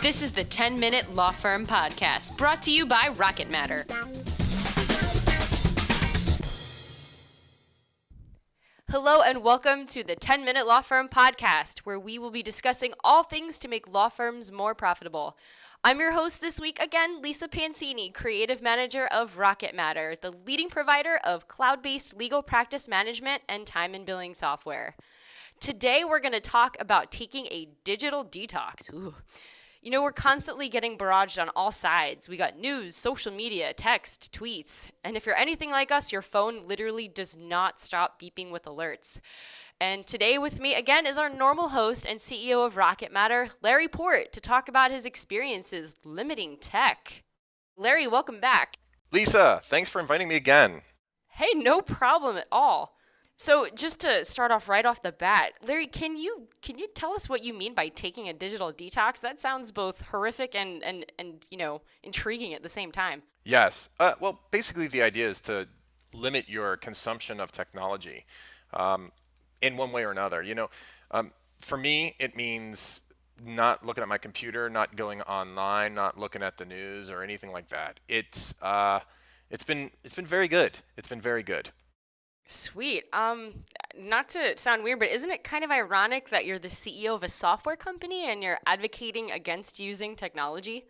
This is the 10 Minute Law Firm Podcast, brought to you by Rocket Matter. Hello, and welcome to the 10 Minute Law Firm Podcast, where we will be discussing all things to make law firms more profitable. I'm your host this week again, Lisa Pansini, Creative Manager of Rocket Matter, the leading provider of cloud based legal practice management and time and billing software. Today, we're going to talk about taking a digital detox. Ooh. You know, we're constantly getting barraged on all sides. We got news, social media, text, tweets. And if you're anything like us, your phone literally does not stop beeping with alerts. And today with me again is our normal host and CEO of Rocket Matter, Larry Port, to talk about his experiences limiting tech. Larry, welcome back. Lisa, thanks for inviting me again. Hey, no problem at all. So, just to start off right off the bat, Larry, can you can you tell us what you mean by taking a digital detox? That sounds both horrific and and and you know intriguing at the same time. Yes. Uh, well, basically, the idea is to limit your consumption of technology um, in one way or another. You know, um, for me, it means not looking at my computer, not going online, not looking at the news or anything like that. It's uh, it's been it's been very good. It's been very good. Sweet. Um, not to sound weird, but isn't it kind of ironic that you're the CEO of a software company and you're advocating against using technology?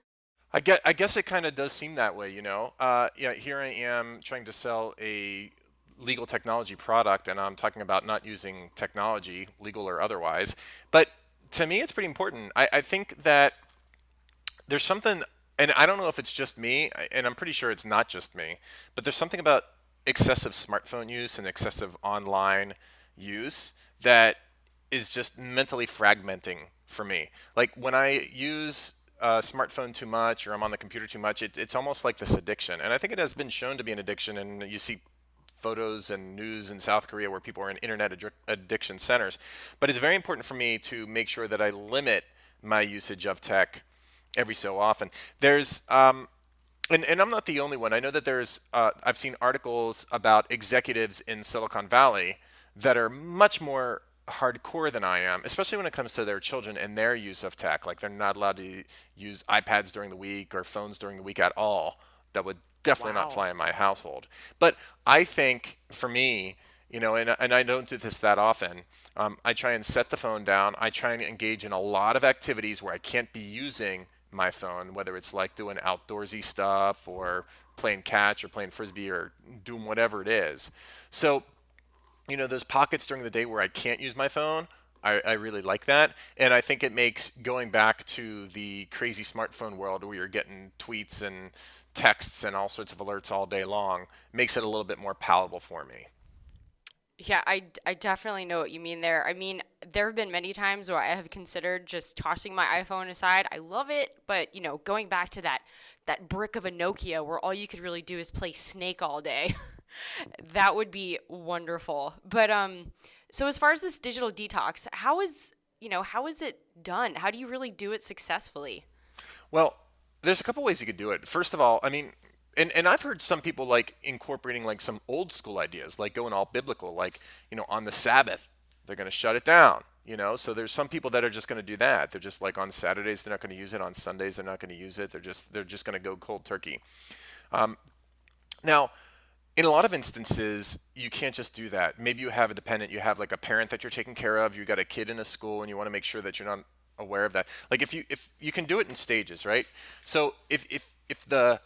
I guess, I guess it kind of does seem that way, you know. Uh, yeah, here I am trying to sell a legal technology product, and I'm talking about not using technology, legal or otherwise. But to me, it's pretty important. I, I think that there's something, and I don't know if it's just me, and I'm pretty sure it's not just me, but there's something about excessive smartphone use and excessive online use that is just mentally fragmenting for me. Like when I use a smartphone too much or I'm on the computer too much, it, it's almost like this addiction. And I think it has been shown to be an addiction. And you see photos and news in South Korea where people are in internet ad- addiction centers. But it's very important for me to make sure that I limit my usage of tech every so often. There's um, and, and I'm not the only one. I know that there's, uh, I've seen articles about executives in Silicon Valley that are much more hardcore than I am, especially when it comes to their children and their use of tech. Like they're not allowed to use iPads during the week or phones during the week at all. That would definitely wow. not fly in my household. But I think for me, you know, and, and I don't do this that often. Um, I try and set the phone down. I try and engage in a lot of activities where I can't be using my phone, whether it's like doing outdoorsy stuff or playing catch or playing frisbee or doing whatever it is. So, you know, those pockets during the day where I can't use my phone, I, I really like that. And I think it makes going back to the crazy smartphone world where you're getting tweets and texts and all sorts of alerts all day long makes it a little bit more palatable for me. Yeah, I, I definitely know what you mean there. I mean, there have been many times where I have considered just tossing my iPhone aside. I love it, but you know, going back to that that brick of a Nokia where all you could really do is play Snake all day. that would be wonderful. But um so as far as this digital detox, how is, you know, how is it done? How do you really do it successfully? Well, there's a couple ways you could do it. First of all, I mean, and and I've heard some people like incorporating like some old school ideas, like going all biblical, like you know on the Sabbath they're going to shut it down. You know, so there's some people that are just going to do that. They're just like on Saturdays they're not going to use it, on Sundays they're not going to use it. They're just they're just going to go cold turkey. Um, now, in a lot of instances, you can't just do that. Maybe you have a dependent, you have like a parent that you're taking care of, you got a kid in a school, and you want to make sure that you're not aware of that. Like if you if you can do it in stages, right? So if if if the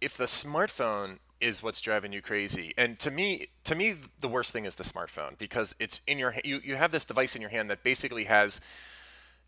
if the smartphone is what's driving you crazy and to me to me the worst thing is the smartphone because it's in your you, you have this device in your hand that basically has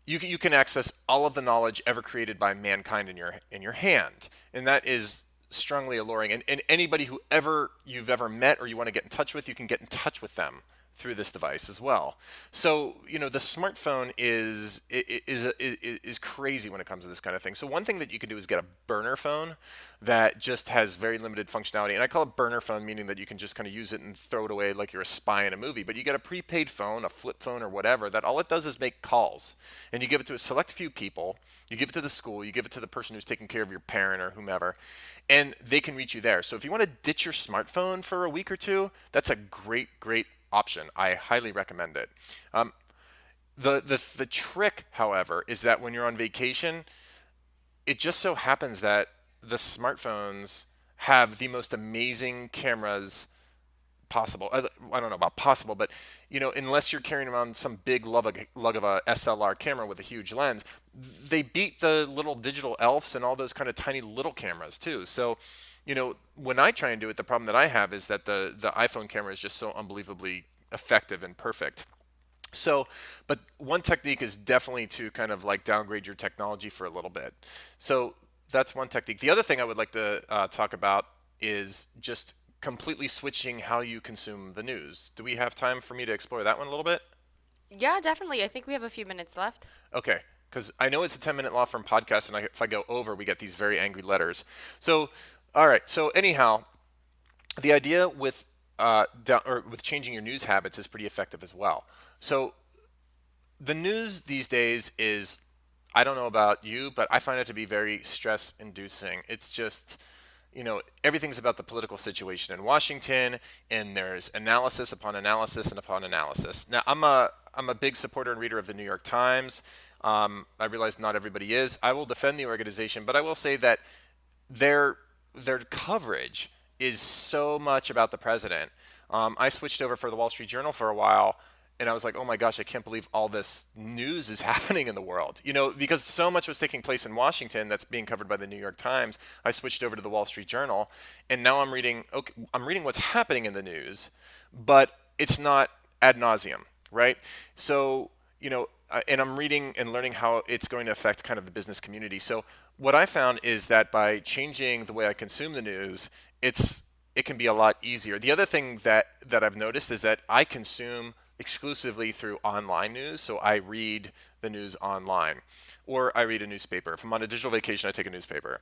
you, you can access all of the knowledge ever created by mankind in your in your hand. And that is strongly alluring. And, and anybody who ever you've ever met or you want to get in touch with you can get in touch with them through this device as well. So you know the smartphone is is is is crazy when it comes to this kind of thing. So one thing that you can do is get a burner phone that just has very limited functionality, and I call it burner phone, meaning that you can just kind of use it and throw it away like you're a spy in a movie. But you get a prepaid phone, a flip phone or whatever, that all it does is make calls, and you give it to a select few people. You give it to the school, you give it to the person who's taking care of your parent or whomever, and they can reach you there. So if you want to ditch your smartphone for a week or two, that's a great, great option. I highly recommend it. Um, the, the, the trick, however, is that when you're on vacation, it just so happens that the smartphones have the most amazing cameras possible. I don't know about possible, but you know, unless you're carrying around some big lug of, lug of a SLR camera with a huge lens, they beat the little digital ELPHs and all those kind of tiny little cameras too. So, you know, when I try and do it, the problem that I have is that the the iPhone camera is just so unbelievably effective and perfect. So, but one technique is definitely to kind of like downgrade your technology for a little bit. So that's one technique. The other thing I would like to uh, talk about is just completely switching how you consume the news. Do we have time for me to explore that one a little bit? Yeah, definitely. I think we have a few minutes left. Okay, because I know it's a 10 minute law firm podcast, and I, if I go over, we get these very angry letters. So, all right. So, anyhow, the idea with uh, down, or with changing your news habits is pretty effective as well. So, the news these days is, I don't know about you, but I find it to be very stress inducing. It's just, you know, everything's about the political situation in Washington, and there's analysis upon analysis and upon analysis. Now, I'm a I'm a big supporter and reader of the New York Times. Um, I realize not everybody is. I will defend the organization, but I will say that their their coverage is so much about the president. Um, I switched over for the Wall Street Journal for a while and I was like, oh my gosh, I can't believe all this news is happening in the world. You know, because so much was taking place in Washington that's being covered by the New York Times. I switched over to the Wall Street Journal, and now I'm reading. Okay, I'm reading what's happening in the news, but it's not ad nauseum, right? So you know, uh, and I'm reading and learning how it's going to affect kind of the business community. So what I found is that by changing the way I consume the news, it's it can be a lot easier. The other thing that that I've noticed is that I consume exclusively through online news. So I read the news online or I read a newspaper. If I'm on a digital vacation, I take a newspaper.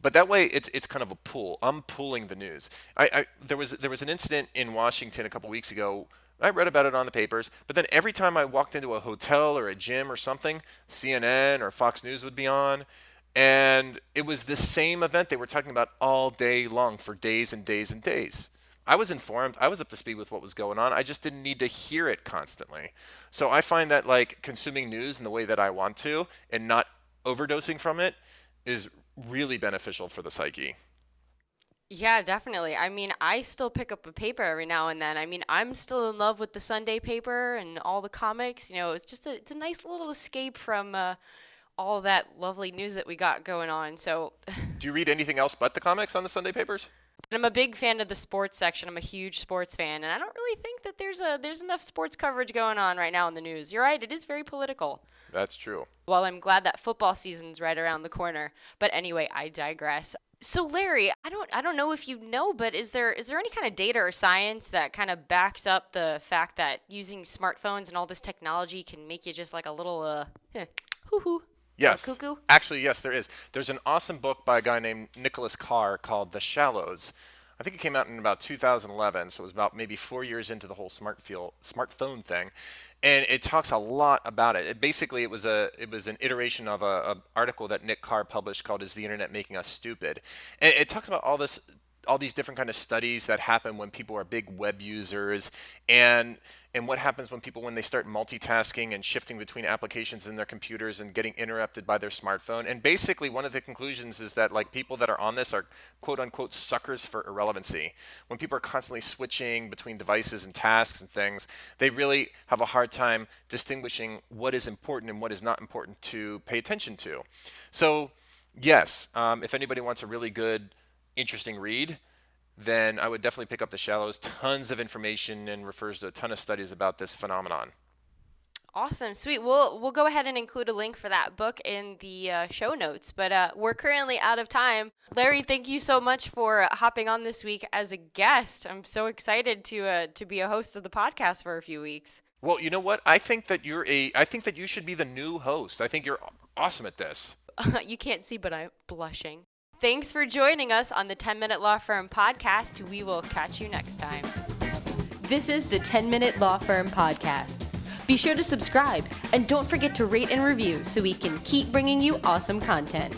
But that way, it's it's kind of a pool. I'm pooling the news. I, I there was there was an incident in Washington a couple weeks ago. I read about it on the papers, but then every time I walked into a hotel or a gym or something, CNN or Fox News would be on, and it was the same event they were talking about all day long for days and days and days. I was informed. I was up to speed with what was going on. I just didn't need to hear it constantly. So I find that like consuming news in the way that I want to and not overdosing from it is really beneficial for the psyche. Yeah, definitely. I mean, I still pick up a paper every now and then. I mean, I'm still in love with the Sunday paper and all the comics. You know, it's just a it's a nice little escape from uh, all that lovely news that we got going on. So, do you read anything else but the comics on the Sunday papers? I'm a big fan of the sports section. I'm a huge sports fan, and I don't really think that there's a there's enough sports coverage going on right now in the news. You're right; it is very political. That's true. Well, I'm glad that football season's right around the corner. But anyway, I digress. So Larry, I don't I don't know if you know, but is there is there any kind of data or science that kind of backs up the fact that using smartphones and all this technology can make you just like a little uh hoo hoo Yes. Cuckoo? Actually, yes, there is. There's an awesome book by a guy named Nicholas Carr called The Shallows. I think it came out in about 2011, so it was about maybe four years into the whole smart feel, smartphone thing, and it talks a lot about it. it basically, it was a it was an iteration of a, a, article that Nick Carr published called "Is the Internet Making Us Stupid?" And it talks about all this all these different kind of studies that happen when people are big web users and and what happens when people when they start multitasking and shifting between applications in their computers and getting interrupted by their smartphone. And basically one of the conclusions is that like people that are on this are quote unquote suckers for irrelevancy. When people are constantly switching between devices and tasks and things they really have a hard time distinguishing what is important and what is not important to pay attention to. So yes um, if anybody wants a really good interesting read, then I would definitely pick up The Shallows. Tons of information and refers to a ton of studies about this phenomenon. Awesome, sweet. We'll we'll go ahead and include a link for that book in the uh, show notes. But uh, we're currently out of time. Larry, thank you so much for hopping on this week as a guest. I'm so excited to uh, to be a host of the podcast for a few weeks. Well, you know what? I think that you're a. I think that you should be the new host. I think you're awesome at this. you can't see, but I'm blushing. Thanks for joining us on the 10 Minute Law Firm podcast. We will catch you next time. This is the 10 Minute Law Firm podcast. Be sure to subscribe and don't forget to rate and review so we can keep bringing you awesome content.